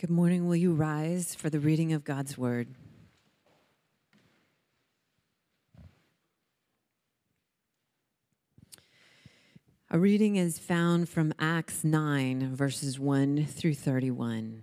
Good morning. Will you rise for the reading of God's word? A reading is found from Acts 9, verses 1 through 31.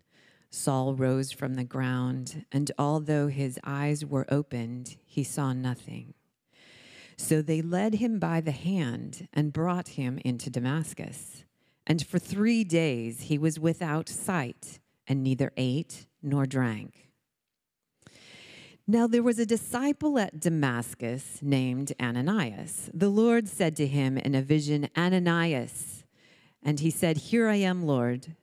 Saul rose from the ground, and although his eyes were opened, he saw nothing. So they led him by the hand and brought him into Damascus. And for three days he was without sight, and neither ate nor drank. Now there was a disciple at Damascus named Ananias. The Lord said to him in a vision, Ananias. And he said, Here I am, Lord.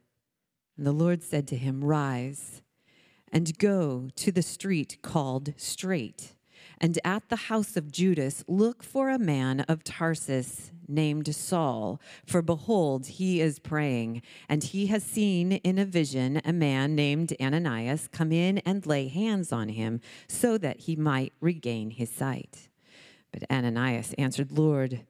And the Lord said to him, Rise and go to the street called Straight, and at the house of Judas look for a man of Tarsus named Saul. For behold, he is praying, and he has seen in a vision a man named Ananias come in and lay hands on him so that he might regain his sight. But Ananias answered, Lord,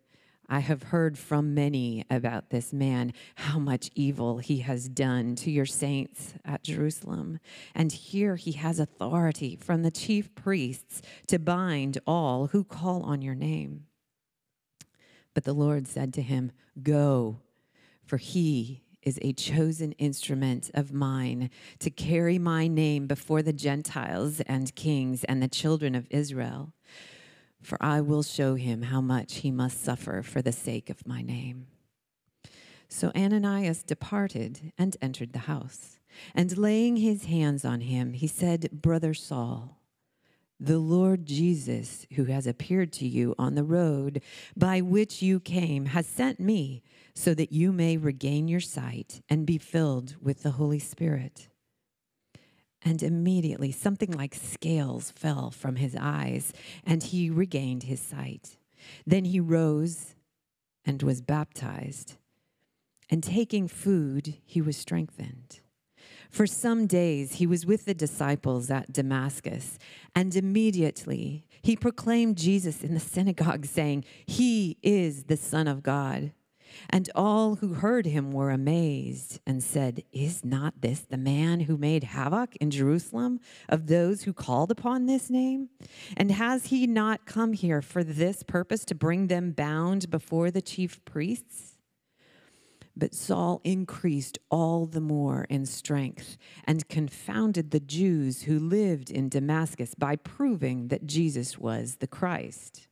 I have heard from many about this man, how much evil he has done to your saints at Jerusalem. And here he has authority from the chief priests to bind all who call on your name. But the Lord said to him, Go, for he is a chosen instrument of mine to carry my name before the Gentiles and kings and the children of Israel for I will show him how much he must suffer for the sake of my name. So Ananias departed and entered the house. And laying his hands on him, he said, Brother Saul, the Lord Jesus, who has appeared to you on the road by which you came, has sent me so that you may regain your sight and be filled with the Holy Spirit. And immediately something like scales fell from his eyes, and he regained his sight. Then he rose and was baptized. And taking food, he was strengthened. For some days he was with the disciples at Damascus, and immediately he proclaimed Jesus in the synagogue, saying, He is the Son of God. And all who heard him were amazed and said, Is not this the man who made havoc in Jerusalem of those who called upon this name? And has he not come here for this purpose to bring them bound before the chief priests? But Saul increased all the more in strength and confounded the Jews who lived in Damascus by proving that Jesus was the Christ.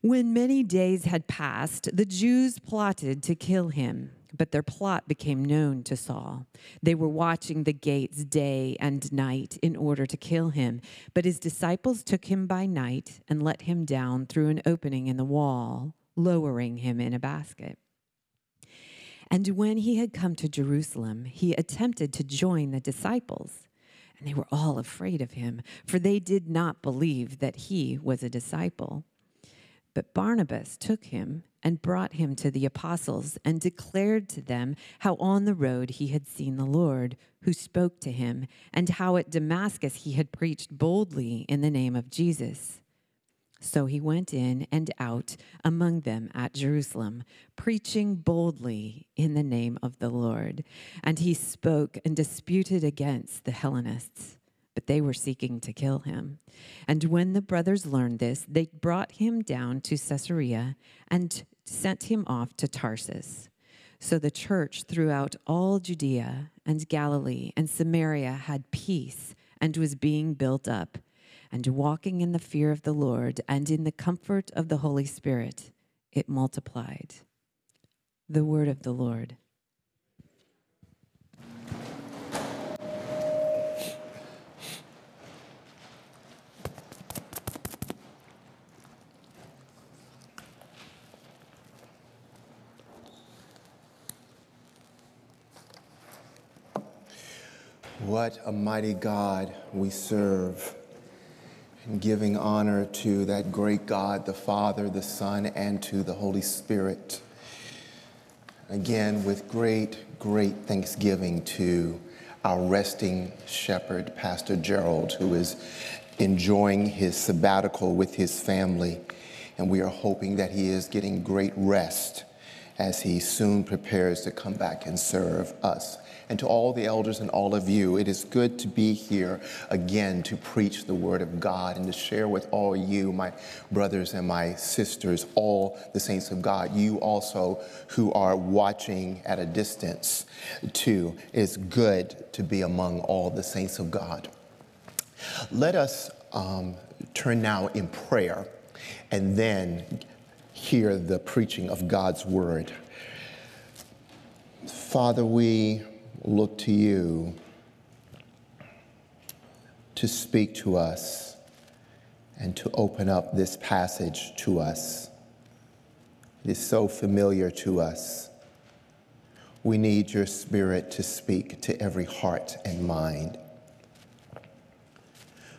When many days had passed, the Jews plotted to kill him, but their plot became known to Saul. They were watching the gates day and night in order to kill him, but his disciples took him by night and let him down through an opening in the wall, lowering him in a basket. And when he had come to Jerusalem, he attempted to join the disciples. And they were all afraid of him, for they did not believe that he was a disciple. But Barnabas took him and brought him to the apostles and declared to them how on the road he had seen the Lord, who spoke to him, and how at Damascus he had preached boldly in the name of Jesus. So he went in and out among them at Jerusalem, preaching boldly in the name of the Lord. And he spoke and disputed against the Hellenists but they were seeking to kill him. And when the brothers learned this, they brought him down to Caesarea and sent him off to Tarsus. So the church throughout all Judea and Galilee and Samaria had peace and was being built up and walking in the fear of the Lord and in the comfort of the Holy Spirit, it multiplied. The word of the Lord. What a mighty God we serve. And giving honor to that great God, the Father, the Son, and to the Holy Spirit. Again, with great, great thanksgiving to our resting shepherd, Pastor Gerald, who is enjoying his sabbatical with his family. And we are hoping that he is getting great rest as he soon prepares to come back and serve us and to all the elders and all of you. It is good to be here again to preach the word of God and to share with all you, my brothers and my sisters, all the saints of God, you also who are watching at a distance too. It is good to be among all the saints of God. Let us um, turn now in prayer and then hear the preaching of God's word. Father, we look to you to speak to us and to open up this passage to us. It is so familiar to us. We need your spirit to speak to every heart and mind.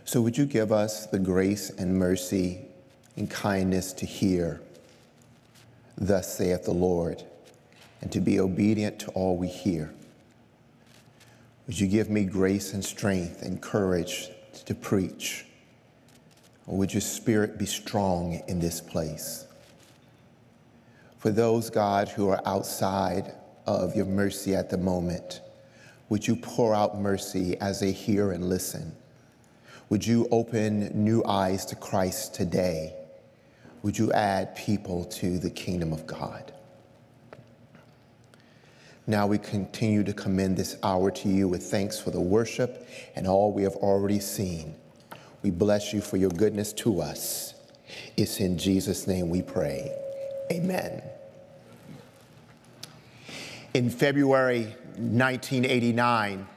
So, would you give us the grace and mercy and kindness to hear, Thus saith the Lord, and to be obedient to all we hear? Would you give me grace and strength and courage to preach? Or would your spirit be strong in this place? For those, God, who are outside of your mercy at the moment, would you pour out mercy as they hear and listen? Would you open new eyes to Christ today? Would you add people to the kingdom of God? Now we continue to commend this hour to you with thanks for the worship and all we have already seen. We bless you for your goodness to us. It's in Jesus' name we pray. Amen. In February 1989,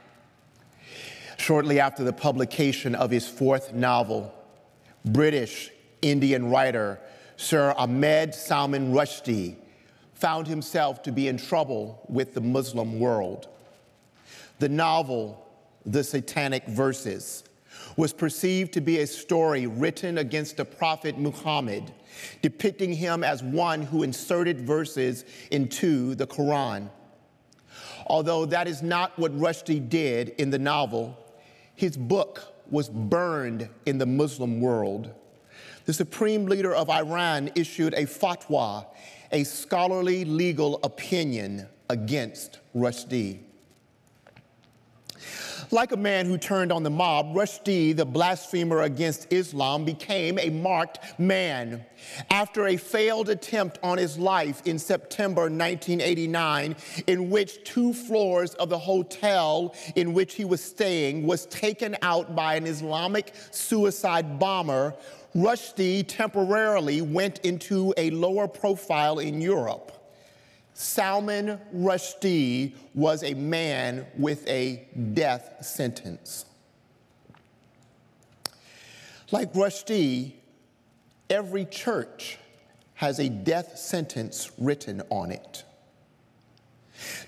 shortly after the publication of his fourth novel, British Indian writer Sir Ahmed Salman Rushdie found himself to be in trouble with the Muslim world. The novel, The Satanic Verses, was perceived to be a story written against the Prophet Muhammad, depicting him as one who inserted verses into the Quran. Although that is not what Rushdie did in the novel, his book was burned in the Muslim world. The supreme leader of Iran issued a fatwa a scholarly legal opinion against Rushdie. Like a man who turned on the mob, Rushdie, the blasphemer against Islam, became a marked man. After a failed attempt on his life in September 1989, in which two floors of the hotel in which he was staying was taken out by an Islamic suicide bomber, Rushdie temporarily went into a lower profile in Europe. Salman Rushdie was a man with a death sentence. Like Rushdie, every church has a death sentence written on it.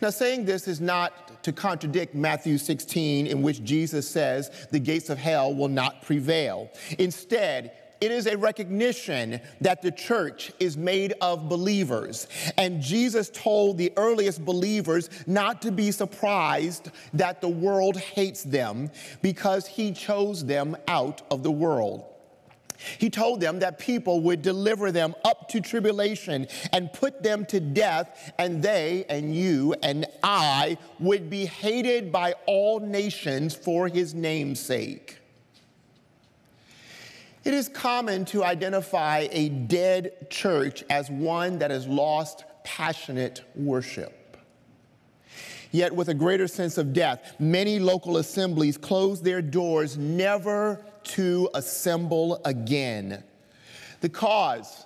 Now, saying this is not to contradict Matthew 16, in which Jesus says the gates of hell will not prevail. Instead, it is a recognition that the church is made of believers. And Jesus told the earliest believers not to be surprised that the world hates them because he chose them out of the world. He told them that people would deliver them up to tribulation and put them to death, and they and you and I would be hated by all nations for his name's sake. It is common to identify a dead church as one that has lost passionate worship. yet with a greater sense of death. Many local assemblies close their doors never to assemble again. The cause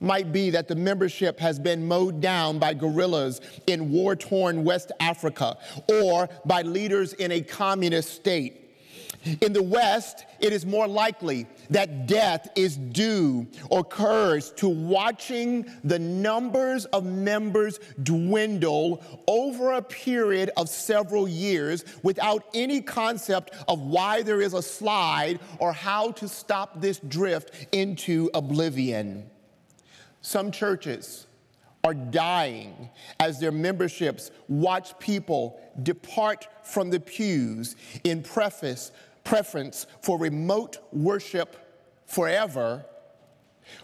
might be that the membership has been mowed down by guerrillas in war torn West Africa or by leaders in a communist state. In the West, it is more likely that death is due or occurs to watching the numbers of members dwindle over a period of several years without any concept of why there is a slide or how to stop this drift into oblivion. Some churches are dying as their memberships watch people depart from the pews in preface preference for remote worship forever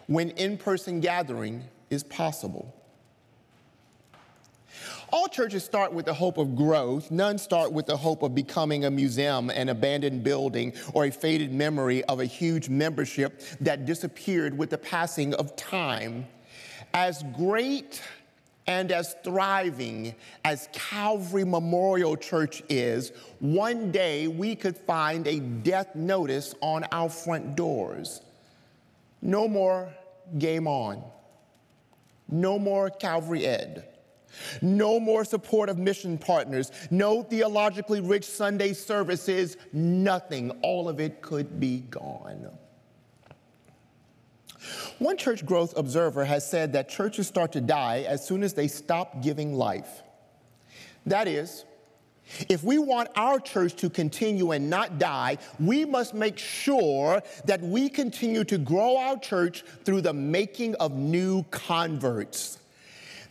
when in person gathering is possible. All churches start with the hope of growth. None start with the hope of becoming a museum, an abandoned building, or a faded memory of a huge membership that disappeared with the passing of time. As great and as thriving as Calvary Memorial Church is, one day we could find a death notice on our front doors. No more game on. No more Calvary Ed. No more support of mission partners. No theologically rich Sunday services. Nothing. All of it could be gone. One church growth observer has said that churches start to die as soon as they stop giving life. That is, if we want our church to continue and not die, we must make sure that we continue to grow our church through the making of new converts.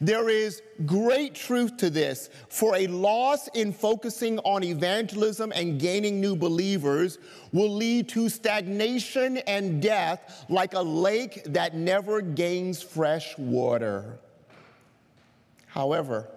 There is great truth to this, for a loss in focusing on evangelism and gaining new believers will lead to stagnation and death like a lake that never gains fresh water. However,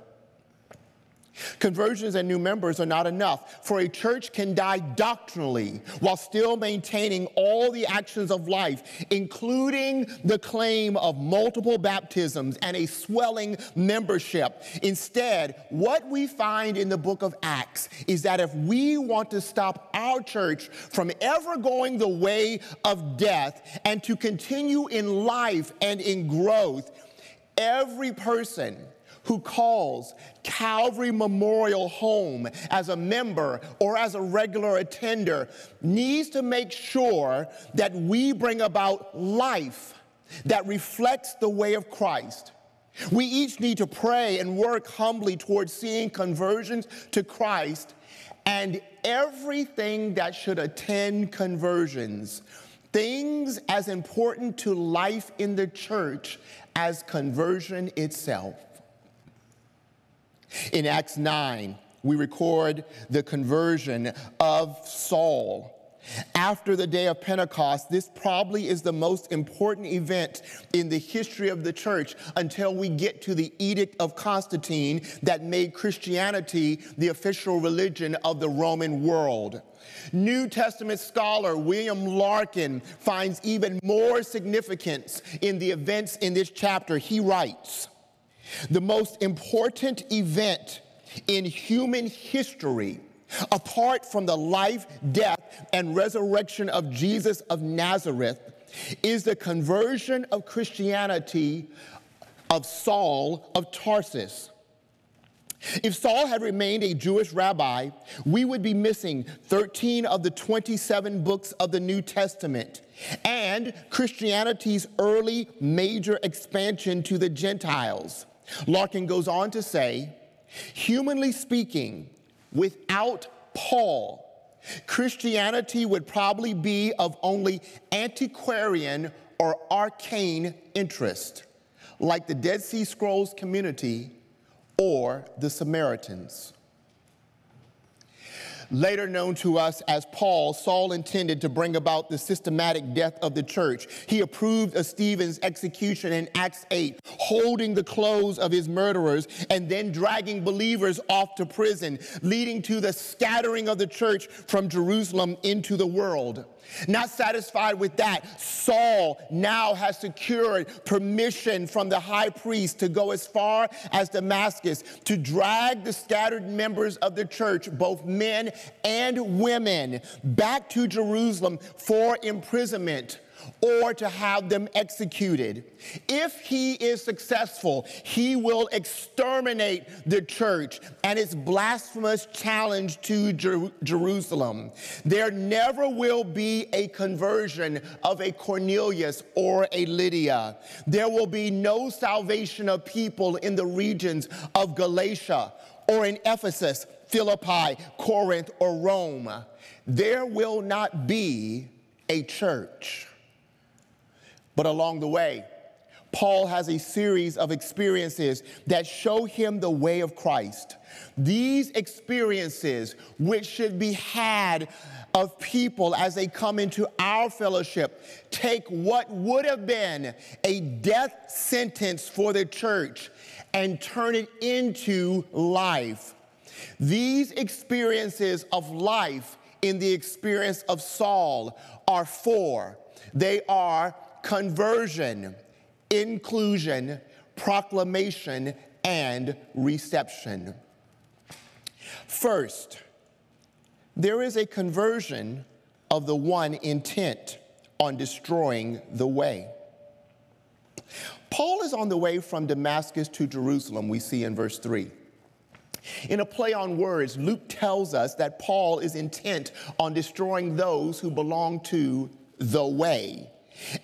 Conversions and new members are not enough, for a church can die doctrinally while still maintaining all the actions of life, including the claim of multiple baptisms and a swelling membership. Instead, what we find in the book of Acts is that if we want to stop our church from ever going the way of death and to continue in life and in growth, every person who calls Calvary Memorial home as a member or as a regular attender needs to make sure that we bring about life that reflects the way of Christ. We each need to pray and work humbly towards seeing conversions to Christ and everything that should attend conversions. Things as important to life in the church as conversion itself. In Acts 9, we record the conversion of Saul. After the day of Pentecost, this probably is the most important event in the history of the church until we get to the Edict of Constantine that made Christianity the official religion of the Roman world. New Testament scholar William Larkin finds even more significance in the events in this chapter. He writes, the most important event in human history, apart from the life, death, and resurrection of Jesus of Nazareth, is the conversion of Christianity of Saul of Tarsus. If Saul had remained a Jewish rabbi, we would be missing 13 of the 27 books of the New Testament and Christianity's early major expansion to the Gentiles. Larkin goes on to say, humanly speaking, without Paul, Christianity would probably be of only antiquarian or arcane interest, like the Dead Sea Scrolls community or the Samaritans. Later known to us as Paul, Saul intended to bring about the systematic death of the church. He approved of Stephen's execution in Acts 8, holding the clothes of his murderers and then dragging believers off to prison, leading to the scattering of the church from Jerusalem into the world. Not satisfied with that, Saul now has secured permission from the high priest to go as far as Damascus to drag the scattered members of the church, both men and women, back to Jerusalem for imprisonment or to have them executed. If he is successful, he will exterminate the church and its blasphemous challenge to Jer- Jerusalem. There never will be a conversion of a Cornelius or a Lydia. There will be no salvation of people in the regions of Galatia or in Ephesus, Philippi, Corinth, or Rome. There will not be a church. But along the way, Paul has a series of experiences that show him the way of Christ. These experiences, which should be had of people as they come into our fellowship, take what would have been a death sentence for the church and turn it into life. These experiences of life in the experience of Saul are four. They are conversion, inclusion, proclamation, and reception. First, there is a conversion of the one intent on destroying the way. Paul is on the way from Damascus to Jerusalem, we see in verse 3. In a play on words, Luke tells us that Paul is intent on destroying those who belong to the way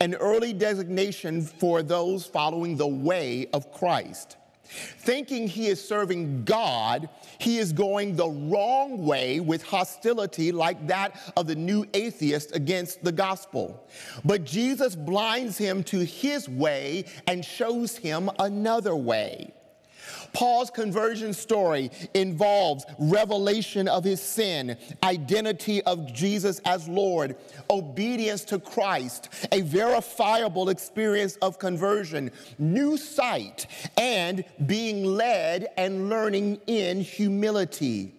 an early designation for those following the way of Christ. Thinking he is serving God, he is going the wrong way with hostility like that of the new atheist against the gospel. But Jesus blinds him to his way and shows him another way. Paul's conversion story involves revelation of his sin, identity of Jesus as Lord, obedience to Christ, a verifiable experience of conversion, new sight, and being led and learning in humility.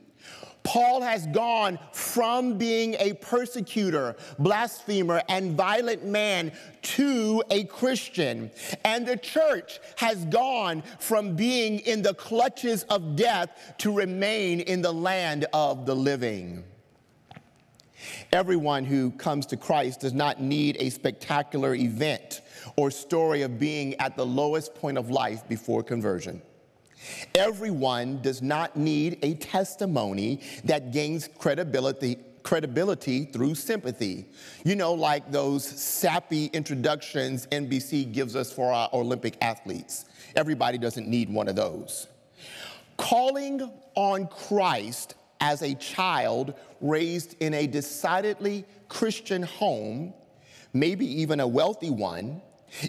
Paul has gone from being a persecutor, blasphemer, and violent man to a Christian. And the church has gone from being in the clutches of death to remain in the land of the living. Everyone who comes to Christ does not need a spectacular event or story of being at the lowest point of life before conversion. Everyone does not need a testimony that gains credibility credibility through sympathy. You know, like those sappy introductions NBC gives us for our Olympic athletes. Everybody doesn't need one of those. Calling on Christ as a child raised in a decidedly Christian home, maybe even a wealthy one,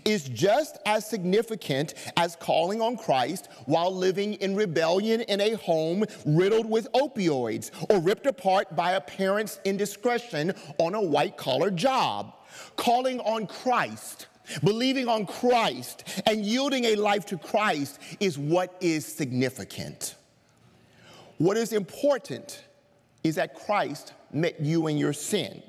is just as significant as calling on Christ while living in rebellion in a home riddled with opioids or ripped apart by a parent's indiscretion on a white collar job. Calling on Christ Believing on Christ and yielding a life to Christ is what is significant. What is important is that Christ met you in your sin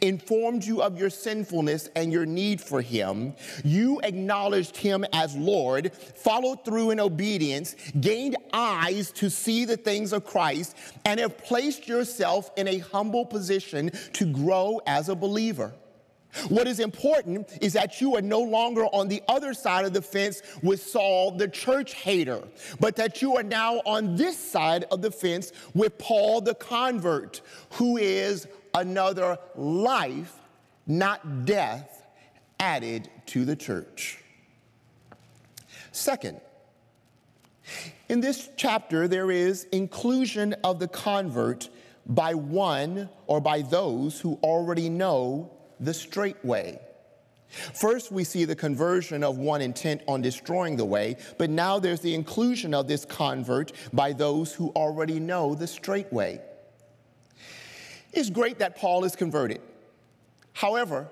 informed you of your sinfulness and your need for Him. You acknowledged Him as Lord, followed through in obedience, gained eyes to see the things of Christ, and have placed yourself in a humble position to grow as a believer. What is important is that you are no longer on the other side of the fence with Saul, the church hater, but that you are now on this side of the fence with Paul, the convert, who is another life, not death, added to the church. Second, in this chapter, there is inclusion of the convert by one or by those who already know the straight way. First, we see the conversion of one intent on destroying the way, but now there's the inclusion of this convert by those who already know the straight way. It's great that Paul is converted. However,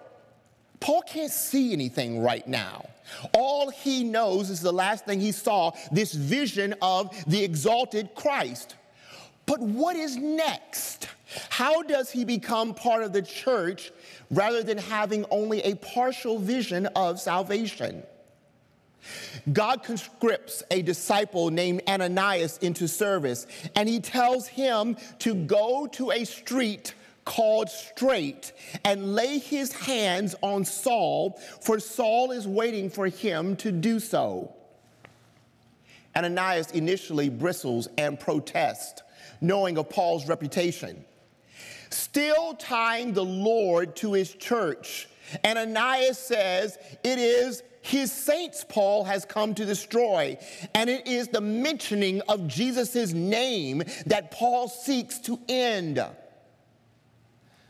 Paul can't see anything right now. All he knows is the last thing he saw this vision of the exalted Christ. But what is next? How does he become part of the church rather than having only a partial vision of salvation? God conscripts a disciple named Ananias into service, and he tells him to go to a street called Straight and lay his hands on Saul, for Saul is waiting for him to do so. Ananias initially bristles and protests, knowing of Paul's reputation. Still tying the Lord to his church, Ananias says it is his saints Paul has come to destroy, and it is the mentioning of Jesus' name that Paul seeks to end.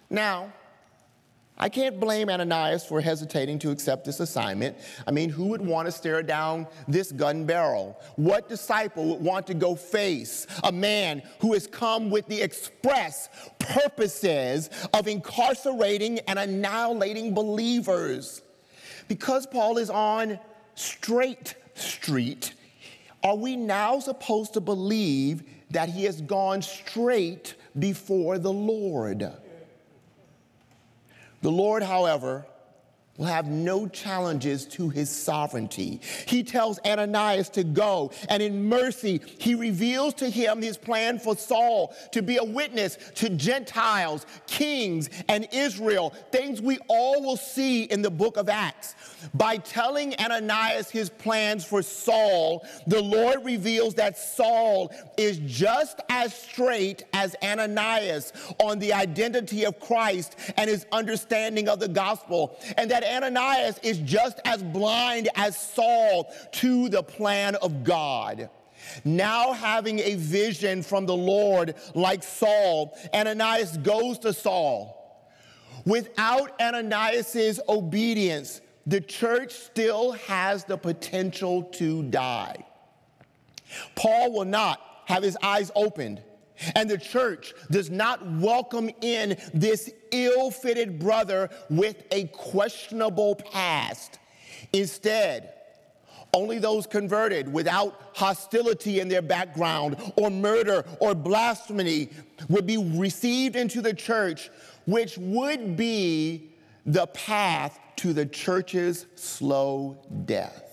Now, I can't blame Ananias for hesitating to accept this assignment. I mean, who would want to stare down this gun barrel? What disciple would want to go face a man who has come with the express purposes of incarcerating and annihilating believers? Because Paul is on straight street, are we now supposed to believe that he has gone straight before the Lord? The Lord, however, will have no challenges to his sovereignty. He tells Ananias to go, and in mercy, he reveals to him his plan for Saul to be a witness to Gentiles, kings, and Israel, things we all will see in the book of Acts. By telling Ananias his plans for Saul, the Lord reveals that Saul is just as straight as Ananias on the identity of Christ and his understanding of the gospel, and that Ananias is just as blind as Saul to the plan of God. Now, having a vision from the Lord like Saul, Ananias goes to Saul. Without Ananias's obedience, the church still has the potential to die. Paul will not have his eyes opened and the church does not welcome in this ill fitted brother with a questionable past. Instead, only those converted without hostility in their background or murder or blasphemy would be received into the church, which would be the path to the church's slow death.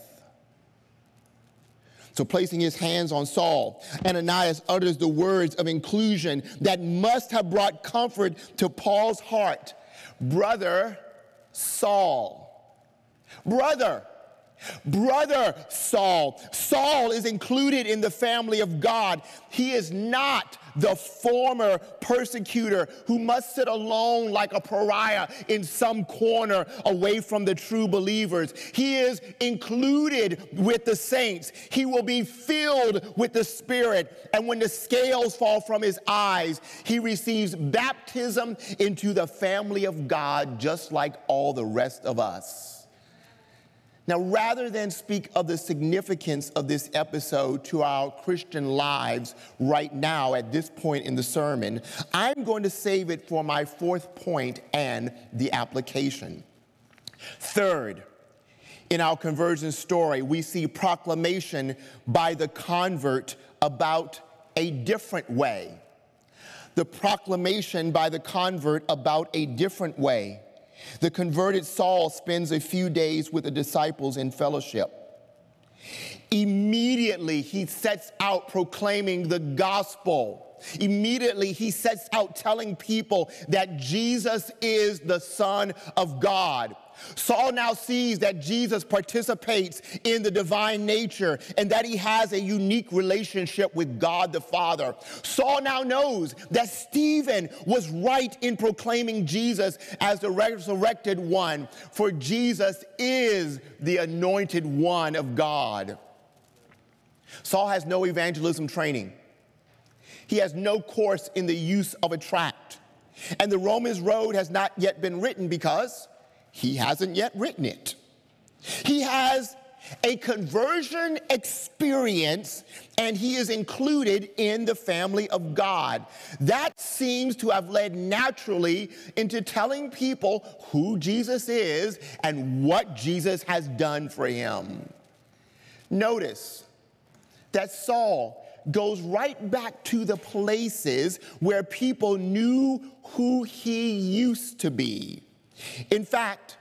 So, placing his hands on Saul, Ananias utters the words of inclusion that must have brought comfort to Paul's heart. Brother Saul. Brother. Brother Saul. Saul is included in the family of God. He is not the former persecutor who must sit alone like a pariah in some corner away from the true believers. He is included with the saints. He will be filled with the Spirit. And when the scales fall from his eyes, he receives baptism into the family of God, just like all the rest of us. Now, rather than speak of the significance of this episode to our Christian lives right now at this point in the sermon, I'm going to save it for my fourth point and the application. Third, in our conversion story, we see proclamation by the convert about a different way. The proclamation by the convert about a different way. The converted Saul spends a few days with the disciples in fellowship. Immediately, he sets out proclaiming the gospel. Immediately, he sets out telling people that Jesus is the Son of God. Saul now sees that Jesus participates in the divine nature and that he has a unique relationship with God the Father. Saul now knows that Stephen was right in proclaiming Jesus as the resurrected one, for Jesus is the anointed one of God. Saul has no evangelism training. He has no course in the use of a tract. And the Romans road has not yet been written because he hasn't yet written it. He has a conversion experience and he is included in the family of God. That seems to have led naturally into telling people who Jesus is and what Jesus has done for him. Notice that Saul goes right back to the places where people knew who he used to be. In fact,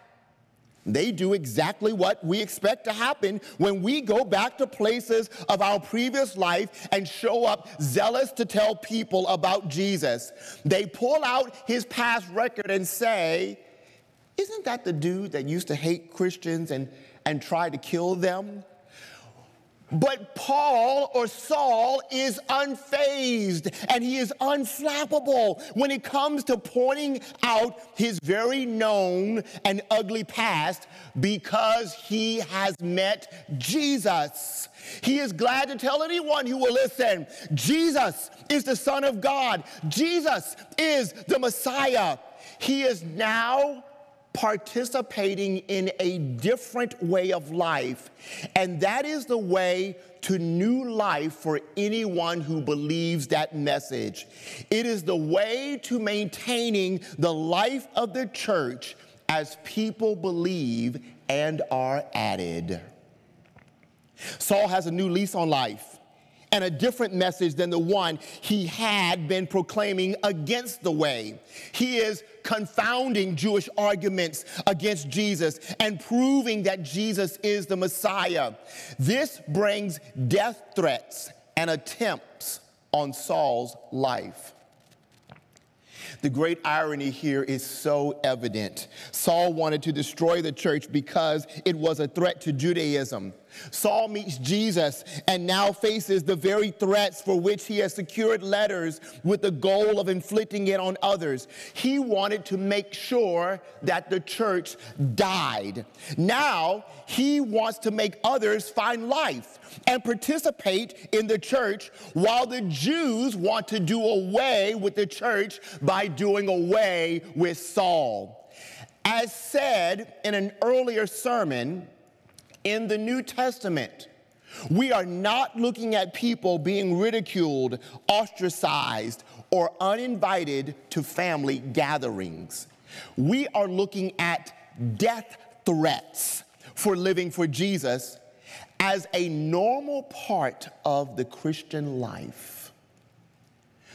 they do exactly what we expect to happen when we go back to places of our previous life and show up zealous to tell people about Jesus. They pull out his past record and say, Isn't that the dude that used to hate Christians and, and try to kill them? But Paul or Saul is unfazed and he is unflappable when it comes to pointing out his very known and ugly past because he has met Jesus. He is glad to tell anyone who will listen Jesus is the Son of God, Jesus is the Messiah. He is now participating in a different way of life. And that is the way to new life for anyone who believes that message. It is the way to maintaining the life of the church as people believe and are added. Saul has a new lease on life and a different message than the one he had been proclaiming against the way. He is confounding Jewish arguments against Jesus and proving that Jesus is the Messiah. This brings death threats and attempts on Saul's life. The great irony here is so evident. Saul wanted to destroy the church because it was a threat to Judaism. Saul meets Jesus and now faces the very threats for which he has secured letters with the goal of inflicting it on others. He wanted to make sure that the church died. Now he wants to make others find life and participate in the church while the Jews want to do away with the church by doing away with Saul. As said in an earlier sermon, in the New Testament, we are not looking at people being ridiculed, ostracized, or uninvited to family gatherings. We are looking at death threats for living for Jesus as a normal part of the Christian life.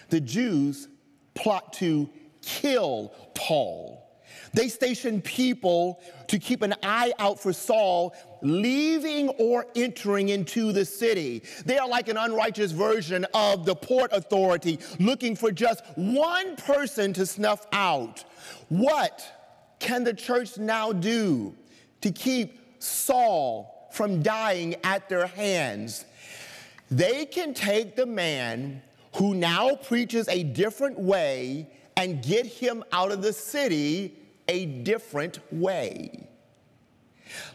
The Jews plot to kill Paul they stationed people to keep an eye out for Saul leaving or entering into the city. They are like an unrighteous version of the port authority looking for just one person to snuff out. What can the church now do to keep Saul from dying at their hands? They can take the man who now preaches a different way and get him out of the city a different way.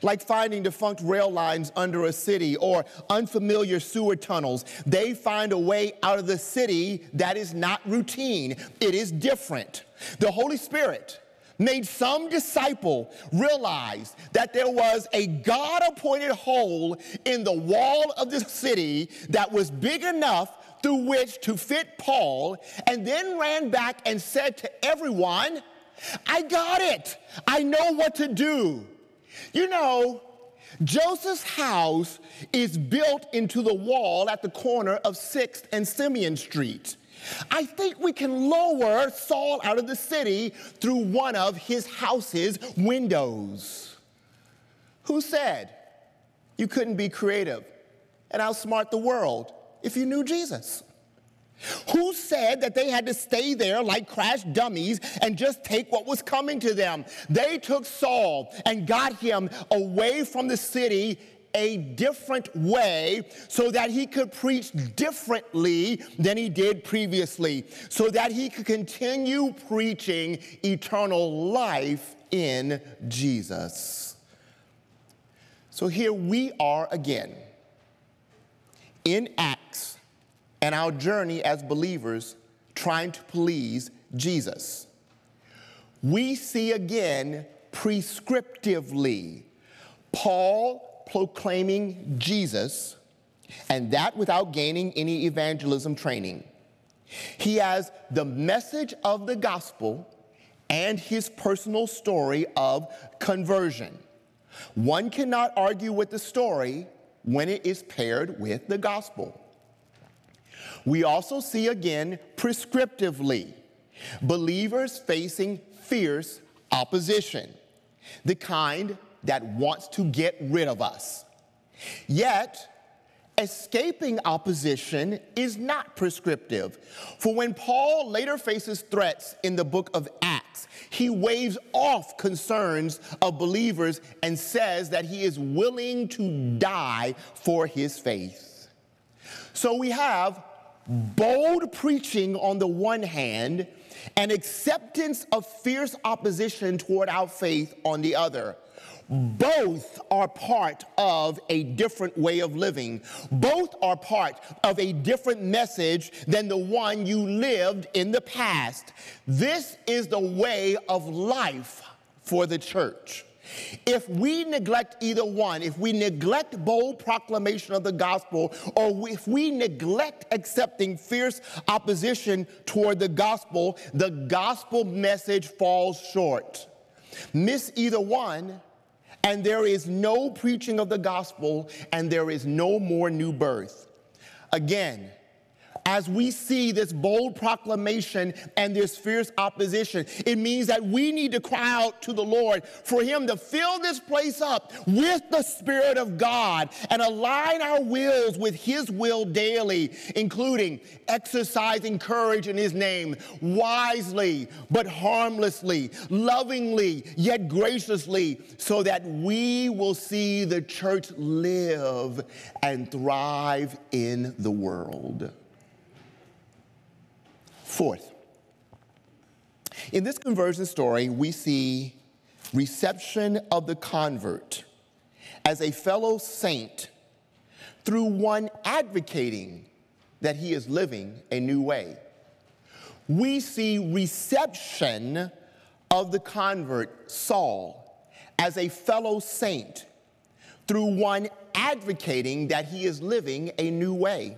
Like finding defunct rail lines under a city or unfamiliar sewer tunnels, they find a way out of the city that is not routine, it is different. The Holy Spirit made some disciple realize that there was a God appointed hole in the wall of the city that was big enough through which to fit Paul, and then ran back and said to everyone, I got it. I know what to do. You know, Joseph's house is built into the wall at the corner of 6th and Simeon Street. I think we can lower Saul out of the city through one of his house's windows. Who said you couldn't be creative and outsmart the world if you knew Jesus? Who said that they had to stay there like crash dummies and just take what was coming to them? They took Saul and got him away from the city a different way so that he could preach differently than he did previously, so that he could continue preaching eternal life in Jesus. So here we are again in Acts and our journey as believers trying to please Jesus. We see again prescriptively Paul proclaiming Jesus, and that without gaining any evangelism training. He has the message of the gospel and his personal story of conversion. One cannot argue with the story when it is paired with the gospel. We also see again prescriptively believers facing fierce opposition, the kind that wants to get rid of us. Yet, escaping opposition is not prescriptive. For when Paul later faces threats in the book of Acts, he waves off concerns of believers and says that he is willing to die for his faith. So we have bold preaching on the one hand and acceptance of fierce opposition toward our faith on the other. Both are part of a different way of living. Both are part of a different message than the one you lived in the past. This is the way of life for the church. If we neglect either one, if we neglect bold proclamation of the gospel, or if we neglect accepting fierce opposition toward the gospel, the gospel message falls short. Miss either one, and there is no preaching of the gospel, and there is no more new birth. Again, as we see this bold proclamation and this fierce opposition, it means that we need to cry out to the Lord for Him to fill this place up with the Spirit of God and align our wills with His will daily, including exercising courage in His name, wisely but harmlessly, lovingly yet graciously, so that we will see the church live and thrive in the world. Fourth, in this conversion story, we see reception of the convert as a fellow saint through one advocating that he is living a new way. We see reception of the convert, Saul, as a fellow saint through one advocating that he is living a new way.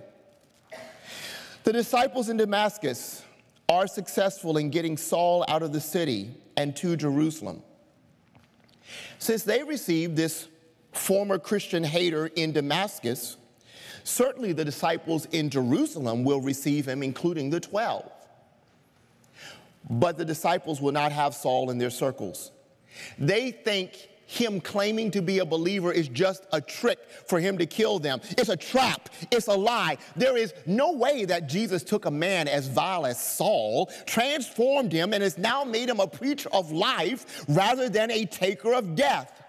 The disciples in Damascus are successful in getting Saul out of the city and to Jerusalem. Since they received this former Christian hater in Damascus, certainly the disciples in Jerusalem will receive him, including the 12. But the disciples will not have Saul in their circles. They think him claiming to be a believer is just a trick for him to kill them. It's a trap, it's a lie. There is no way that Jesus took a man as vile as Saul, transformed him, and has now made him a preacher of life rather than a taker of death.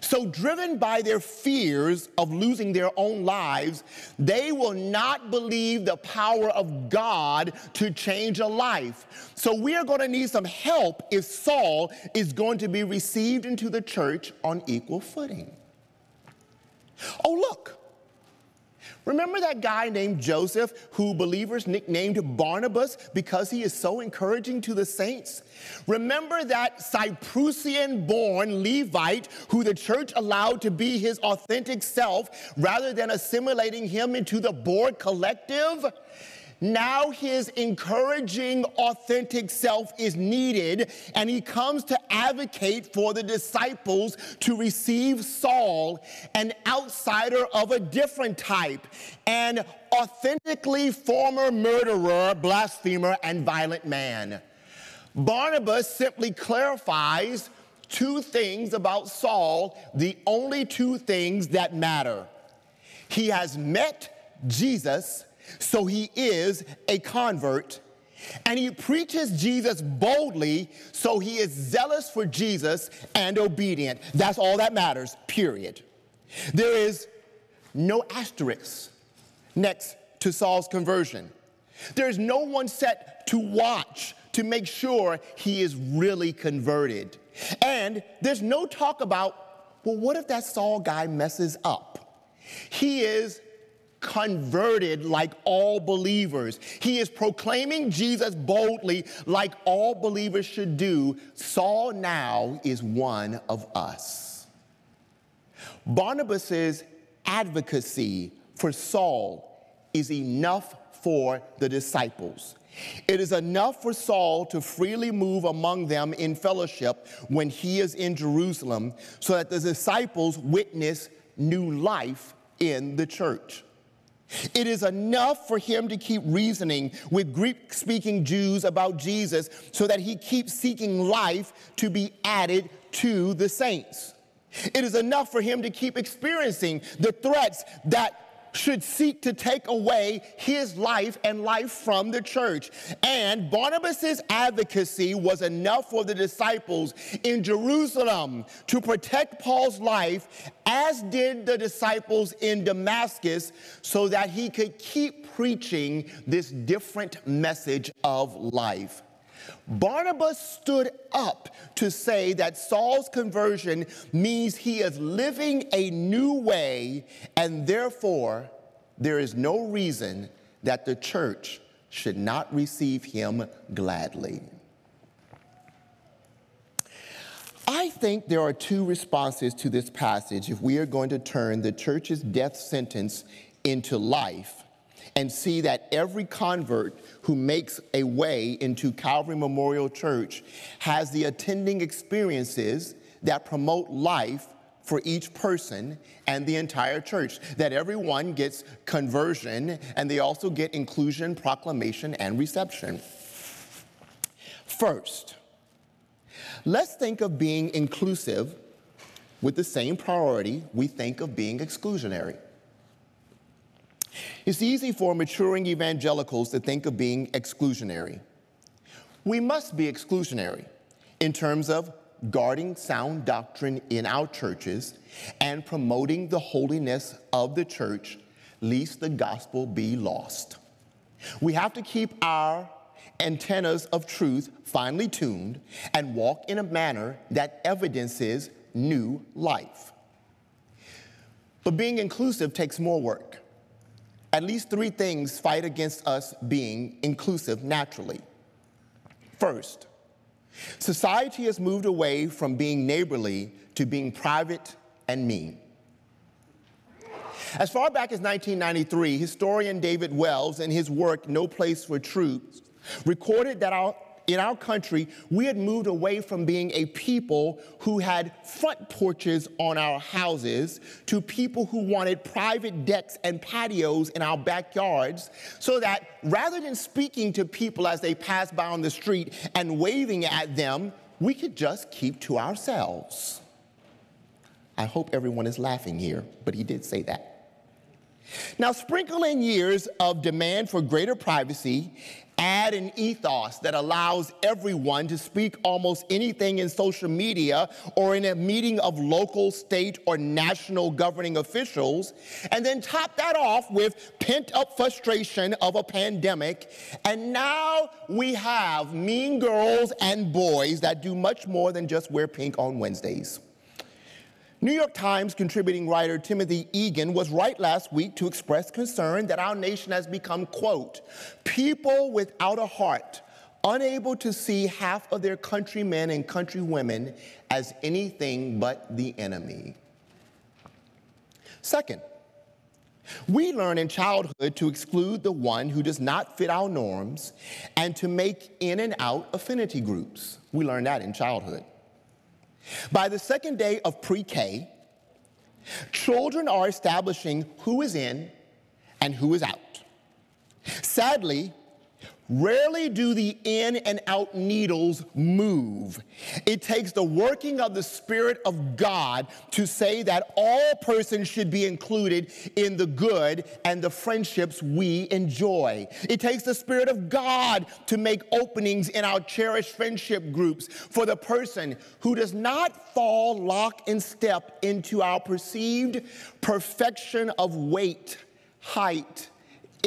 So, driven by their fears of losing their own lives, they will not believe the power of God to change a life. So, we are going to need some help if Saul is going to be received into the church on equal footing. Oh, look. Remember that guy named Joseph who believers nicknamed Barnabas because he is so encouraging to the saints? Remember that Cyprusian born Levite who the church allowed to be his authentic self rather than assimilating him into the Borg collective? Now his encouraging, authentic self is needed, and he comes to advocate for the disciples to receive Saul, an outsider of a different type, an authentically former murderer, blasphemer, and violent man. Barnabas simply clarifies two things about Saul, the only two things that matter. He has met Jesus so he is a convert. And he preaches Jesus boldly, so he is zealous for Jesus and obedient. That's all that matters, period. There is no asterisk next to Saul's conversion. There's no one set to watch to make sure he is really converted. And there's no talk about, well, what if that Saul guy messes up? He is converted like all believers. He is proclaiming Jesus boldly like all believers should do. Saul now is one of us. Barnabas's advocacy for Saul is enough for the disciples. It is enough for Saul to freely move among them in fellowship when he is in Jerusalem so that the disciples witness new life in the church. It is enough for him to keep reasoning with Greek speaking Jews about Jesus so that he keeps seeking life to be added to the saints. It is enough for him to keep experiencing the threats that should seek to take away his life and life from the church. And Barnabas's advocacy was enough for the disciples in Jerusalem to protect Paul's life, as did the disciples in Damascus, so that he could keep preaching this different message of life. Barnabas stood up to say that Saul's conversion means he is living a new way, and therefore there is no reason that the church should not receive him gladly. I think there are two responses to this passage if we are going to turn the church's death sentence into life and see that every convert who makes a way into Calvary Memorial Church has the attending experiences that promote life for each person and the entire church, that everyone gets conversion and they also get inclusion, proclamation, and reception. First, let's think of being inclusive with the same priority we think of being exclusionary. It's easy for maturing evangelicals to think of being exclusionary. We must be exclusionary in terms of guarding sound doctrine in our churches and promoting the holiness of the church, lest the gospel be lost. We have to keep our antennas of truth finely tuned and walk in a manner that evidences new life. But being inclusive takes more work. At least three things fight against us being inclusive naturally. First, society has moved away from being neighborly to being private and mean. As far back as 1993, historian David Wells, in his work No Place for Truth, recorded that our in our country, we had moved away from being a people who had front porches on our houses to people who wanted private decks and patios in our backyards, so that rather than speaking to people as they passed by on the street and waving at them, we could just keep to ourselves. I hope everyone is laughing here, but he did say that. Now, sprinkle in years of demand for greater privacy add an ethos that allows everyone to speak almost anything in social media or in a meeting of local, state, or national governing officials, and then top that off with pent up frustration of a pandemic. And now we have mean girls and boys that do much more than just wear pink on Wednesdays. New York Times contributing writer Timothy Egan was right last week to express concern that our nation has become, quote, people without a heart, unable to see half of their countrymen and countrywomen as anything but the enemy. Second, we learn in childhood to exclude the one who does not fit our norms and to make in and out affinity groups. We learn that in childhood. By the second day of pre K, children are establishing who is in and who is out. Sadly, Rarely do the in and out needles move. It takes the working of the Spirit of God to say that all persons should be included in the good and the friendships we enjoy. It takes the Spirit of God to make openings in our cherished friendship groups for the person who does not fall lock and step into our perceived perfection of weight, height,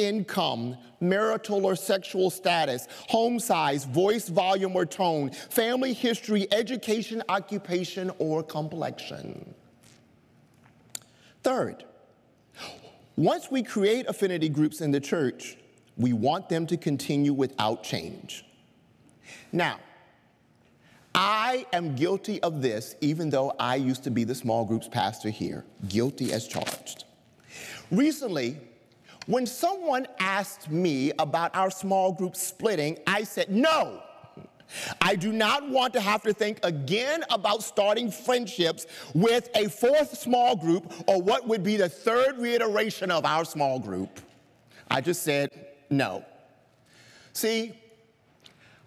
income, marital or sexual status, home size, voice volume or tone, family history, education, occupation, or complexion. Third, once we create affinity groups in the church, we want them to continue without change. Now, I am guilty of this, even though I used to be the small groups pastor here, guilty as charged. Recently, when someone asked me about our small group splitting, I said, no. I do not want to have to think again about starting friendships with a fourth small group or what would be the third reiteration of our small group. I just said no. See,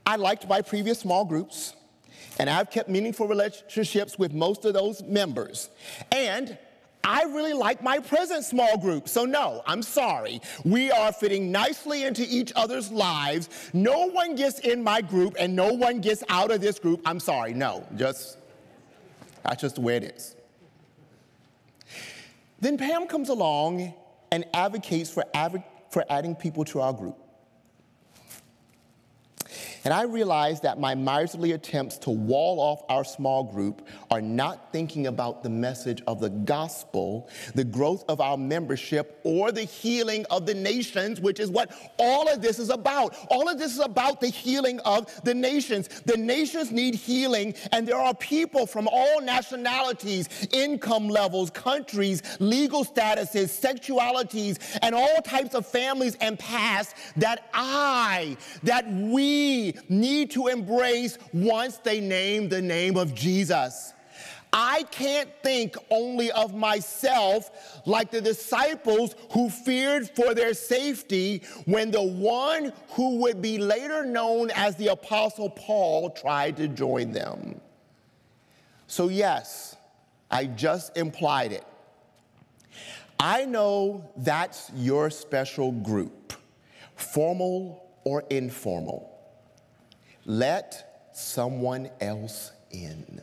I liked my previous small groups, and I've kept meaningful relationships with most of those members. And I really like my present small group. So, no, I'm sorry. We are fitting nicely into each other's lives. No one gets in my group and no one gets out of this group. I'm sorry. No, just, that's just the way it is. Then Pam comes along and advocates for, for adding people to our group. And I realize that my miserly attempts to wall off our small group are not thinking about the message of the gospel, the growth of our membership, or the healing of the nations, which is what all of this is about. All of this is about the healing of the nations. The nations need healing, and there are people from all nationalities, income levels, countries, legal statuses, sexualities, and all types of families and past that I, that we, need to embrace once they name the name of Jesus. I can't think only of myself like the disciples who feared for their safety when the one who would be later known as the Apostle Paul tried to join them. So, yes, I just implied it. I know that's your special group, formal or informal. Let someone else in.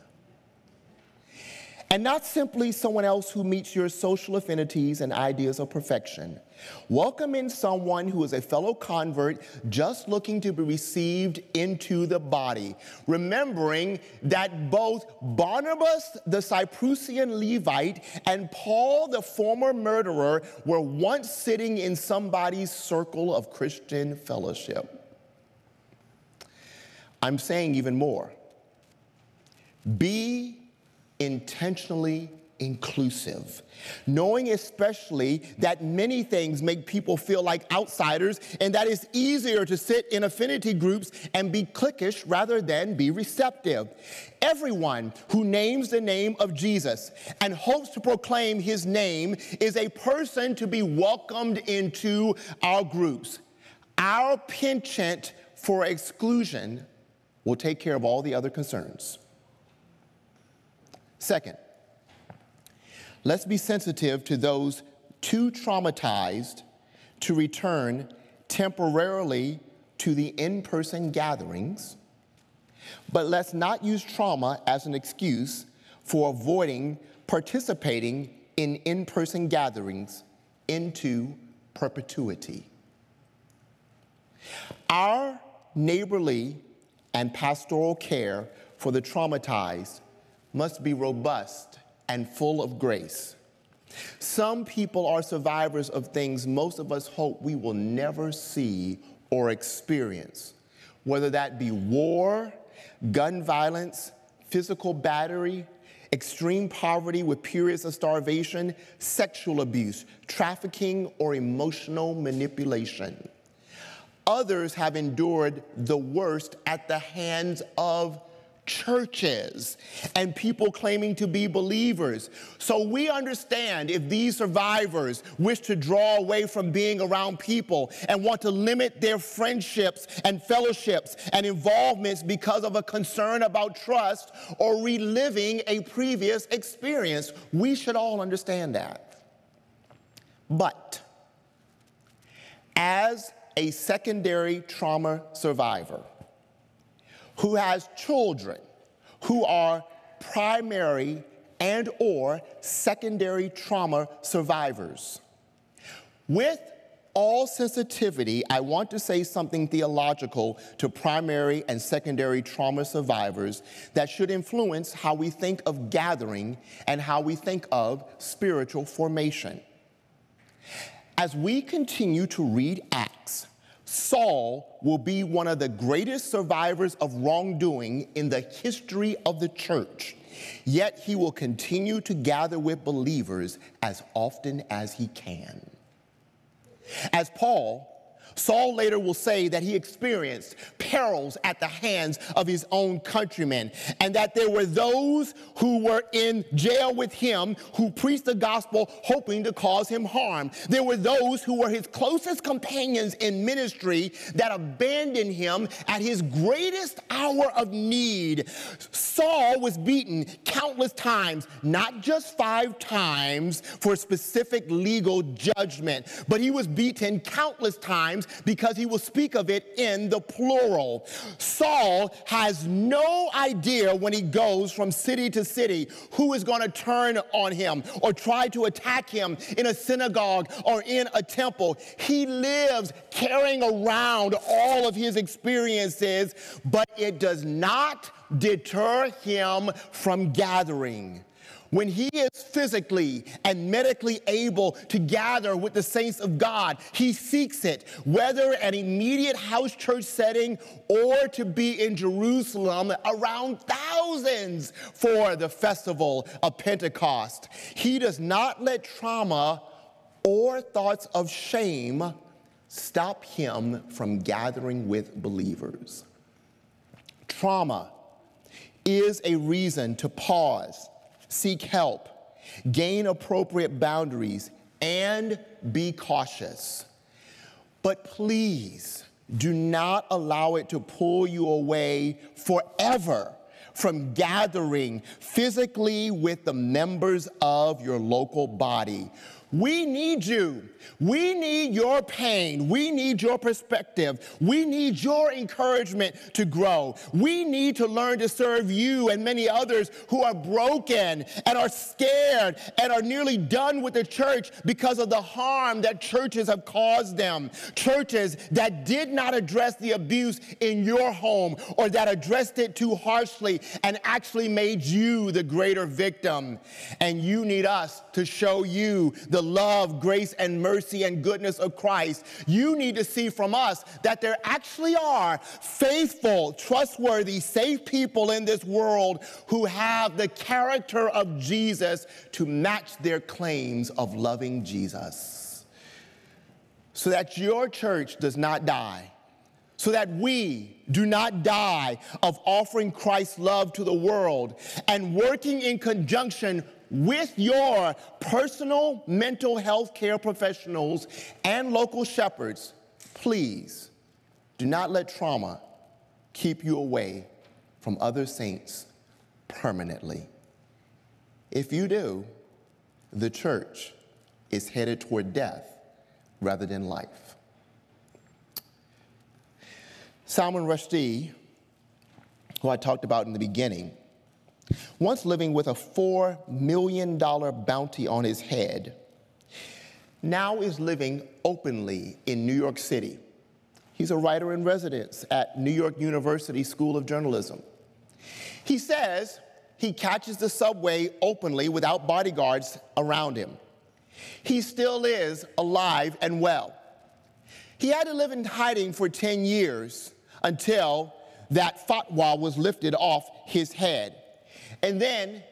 And not simply someone else who meets your social affinities and ideas of perfection. Welcome in someone who is a fellow convert just looking to be received into the body, remembering that both Barnabas, the Cyprusian Levite, and Paul, the former murderer, were once sitting in somebody's circle of Christian fellowship. I'm saying even more. Be intentionally inclusive, knowing especially that many things make people feel like outsiders and that it's easier to sit in affinity groups and be cliquish rather than be receptive. Everyone who names the name of Jesus and hopes to proclaim his name is a person to be welcomed into our groups. Our penchant for exclusion will take care of all the other concerns. Second, let's be sensitive to those too traumatized to return temporarily to the in person gatherings, but let's not use trauma as an excuse for avoiding participating in in person gatherings into perpetuity. Our neighborly and pastoral care for the traumatized must be robust and full of grace. Some people are survivors of things most of us hope we will never see or experience, whether that be war, gun violence, physical battery, extreme poverty with periods of starvation, sexual abuse, trafficking, or emotional manipulation. Others have endured the worst at the hands of churches and people claiming to be believers. So we understand if these survivors wish to draw away from being around people and want to limit their friendships and fellowships and involvements because of a concern about trust or reliving a previous experience. We should all understand that. But as a secondary trauma survivor who has children who are primary and or secondary trauma survivors. With all sensitivity, I want to say something theological to primary and secondary trauma survivors that should influence how we think of gathering and how we think of spiritual formation. As we continue to read Acts, Saul will be one of the greatest survivors of wrongdoing in the history of the church. Yet he will continue to gather with believers as often as he can. As Paul, Saul later will say that he experienced perils at the hands of his own countrymen, and that there were those who were in jail with him who preached the gospel hoping to cause him harm. There were those who were his closest companions in ministry that abandoned him at his greatest hour of need. Saul was beaten countless times, not just five times for specific legal judgment, but he was beaten countless times because he will speak of it in the plural. Saul has no idea when he goes from city to city who is going to turn on him or try to attack him in a synagogue or in a temple. He lives carrying around all of his experiences, but it does not deter him from gathering. When he is physically and medically able to gather with the saints of God, he seeks it, whether an immediate house church setting or to be in Jerusalem around thousands for the festival of Pentecost. He does not let trauma or thoughts of shame stop him from gathering with believers. Trauma is a reason to pause seek help, gain appropriate boundaries, and be cautious. But please do not allow it to pull you away forever from gathering physically with the members of your local body. We need you. We need your pain. We need your perspective. We need your encouragement to grow. We need to learn to serve you and many others who are broken and are scared and are nearly done with the church because of the harm that churches have caused them. Churches that did not address the abuse in your home or that addressed it too harshly and actually made you the greater victim. And you need us to show you the the love, grace, and mercy and goodness of Christ, you need to see from us that there actually are faithful, trustworthy, safe people in this world who have the character of Jesus to match their claims of loving Jesus. So that your church does not die so that we do not die of offering Christ's love to the world and working in conjunction with your personal mental health care professionals and local shepherds, please do not let trauma keep you away from other saints permanently. If you do, the church is headed toward death rather than life. Salman Rushdie, who I talked about in the beginning, once living with a $4 million bounty on his head, now is living openly in New York City. He's a writer in residence at New York University School of Journalism. He says he catches the subway openly without bodyguards around him. He still is alive and well. He had to live in hiding for 10 years until that fatwa was lifted off his head. And then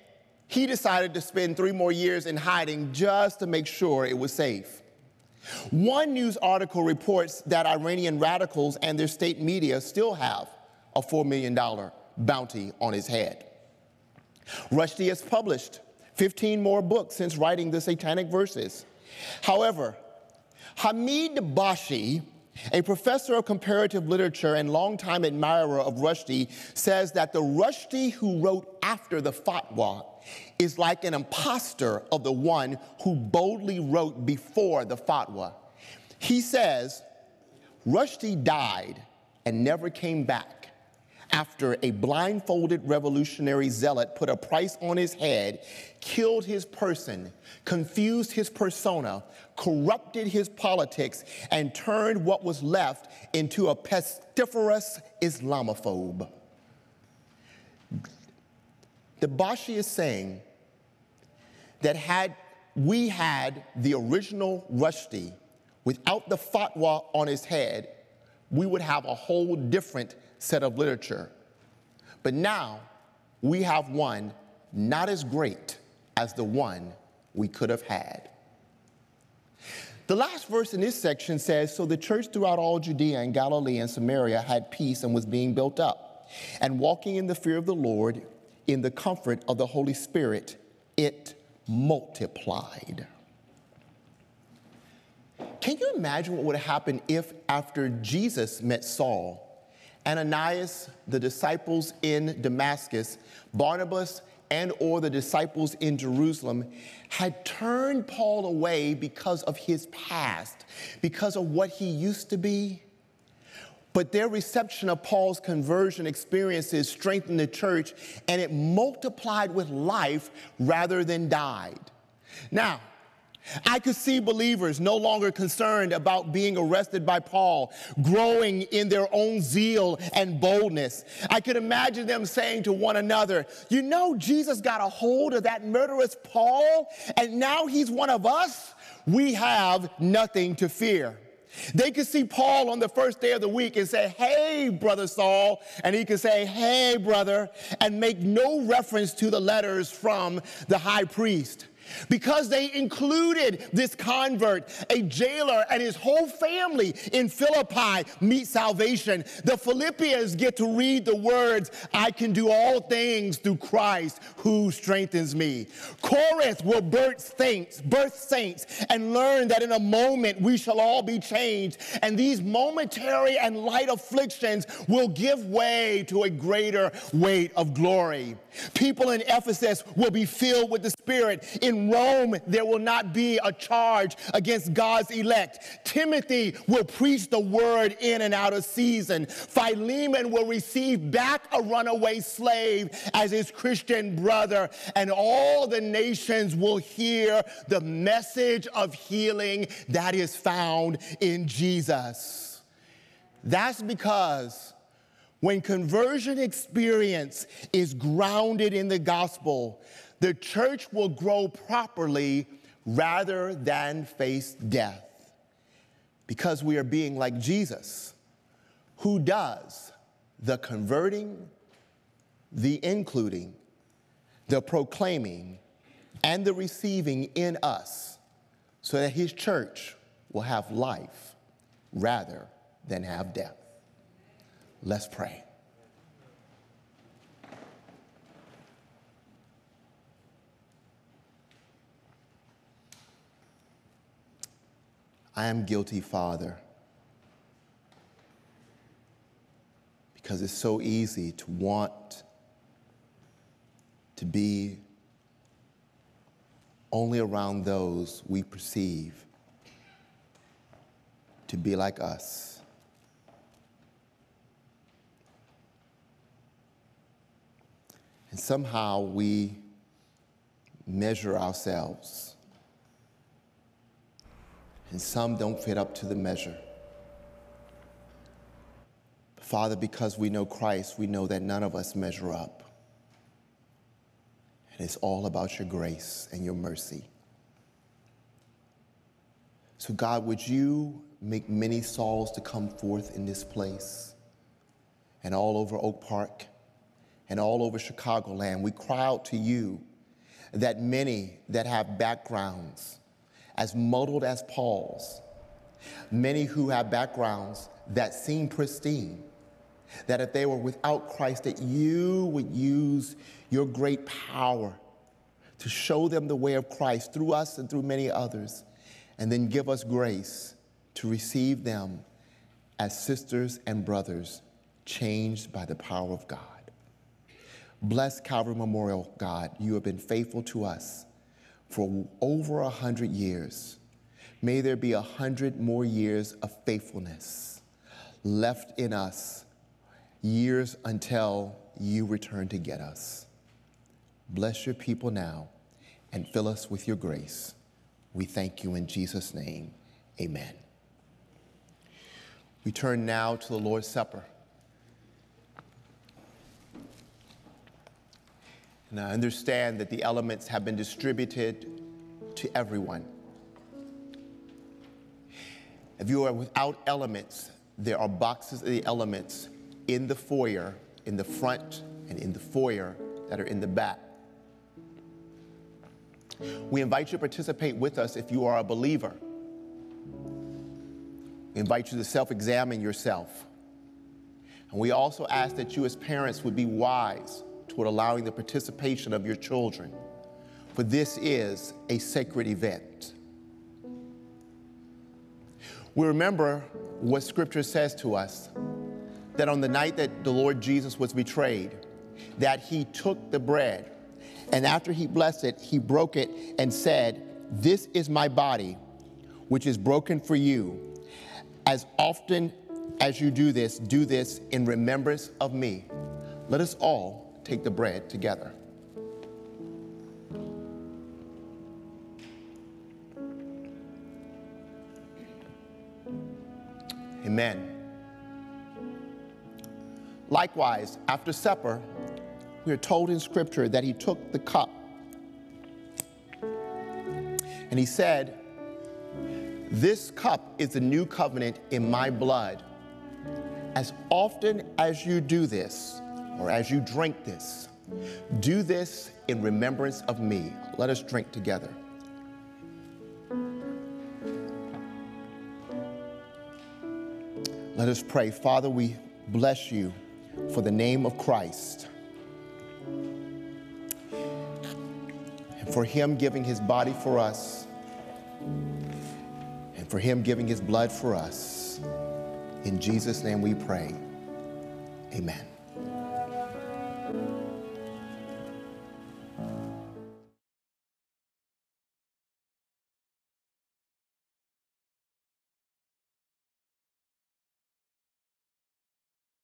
he decided to spend three more years in hiding just to make sure it was safe. One news article reports that Iranian radicals and their state media still have a $4 million bounty on his head. Rushdie has published 15 more books since writing the Satanic Verses. However, Hamid Dabashi a professor of comparative literature and longtime admirer of Rushdie says that the Rushdie who wrote after the fatwa is like an impostor of the one who boldly wrote before the fatwa. He says, Rushdie died and never came back after a blindfolded revolutionary zealot put a price on his head, killed his person, confused his persona, corrupted his politics, and turned what was left into a pestiferous Islamophobe. Dabashi is saying that had we had the original Rushdie without the fatwa on his head, we would have a whole different set of literature. But now we have one not as great as the one we could have had. The last verse in this section says So the church throughout all Judea and Galilee and Samaria had peace and was being built up. And walking in the fear of the Lord, in the comfort of the Holy Spirit, it multiplied. Can you imagine what would have happened if, after Jesus met Saul, Ananias, the disciples in Damascus, Barnabas, and or the disciples in Jerusalem had turned Paul away because of his past, because of what he used to be. But their reception of Paul's conversion experiences strengthened the church and it multiplied with life rather than died. Now, I could see believers no longer concerned about being arrested by Paul, growing in their own zeal and boldness. I could imagine them saying to one another, You know, Jesus got a hold of that murderous Paul, and now he's one of us. We have nothing to fear. They could see Paul on the first day of the week and say, Hey, brother Saul. And he could say, Hey, brother, and make no reference to the letters from the high priest because they included this convert, a jailer, and his whole family in Philippi meet salvation. The Philippians get to read the words, I can do all things through Christ who strengthens me. Corinth will birth saints, birth saints, and learn that in a moment we shall all be changed. And these momentary and light afflictions will give way to a greater weight of glory. People in Ephesus will be filled with the Spirit. In Rome, there will not be a charge against God's elect. Timothy will preach the word in and out of season. Philemon will receive back a runaway slave as his Christian brother. And all the nations will hear the message of healing that is found in Jesus. That's because when conversion experience is grounded in the gospel, the church will grow properly rather than face death. Because we are being like Jesus, who does the converting, the including, the proclaiming, and the receiving in us, so that his church will have life rather than have death. Let's pray. I am guilty, Father, because it's so easy to want to be only around those we perceive to be like us. And somehow we measure ourselves. And some don't fit up to the measure. Father, because we know Christ, we know that none of us measure up. And it's all about your grace and your mercy. So, God, would you make many souls to come forth in this place and all over Oak Park? and all over Chicagoland, we cry out to you that many that have backgrounds as muddled as Paul's, many who have backgrounds that seem pristine, that if they were without Christ, that you would use your great power to show them the way of Christ through us and through many others, and then give us grace to receive them as sisters and brothers changed by the power of God. Bless Calvary Memorial, God. You have been faithful to us for over a hundred years. May there be a hundred more years of faithfulness left in us, years until you return to get us. Bless your people now and fill us with your grace. We thank you in Jesus' name. Amen. We turn now to the Lord's Supper. And I understand that the elements have been distributed to everyone. If you are without elements, there are boxes of the elements in the foyer, in the front, and in the foyer that are in the back. We invite you to participate with us if you are a believer. We invite you to self examine yourself. And we also ask that you, as parents, would be wise toward allowing the participation of your children, for this is a sacred event. We remember what Scripture says to us that on the night that the Lord Jesus was betrayed, that he took the bread, and after he blessed it, he broke it and said, This is my body, which is broken for you. As often as you do this, do this in remembrance of me. Let us all take the bread together. Amen. Likewise, after supper, we are told in Scripture that he took the cup and he said, This cup is the new covenant in my blood. As often as you do this, or as you drink this, do this in remembrance of me. Let us drink together. Let us pray. Father, we bless you for the name of Christ and for him giving his body for us and for him giving his blood for us. In Jesus' name we pray. Amen.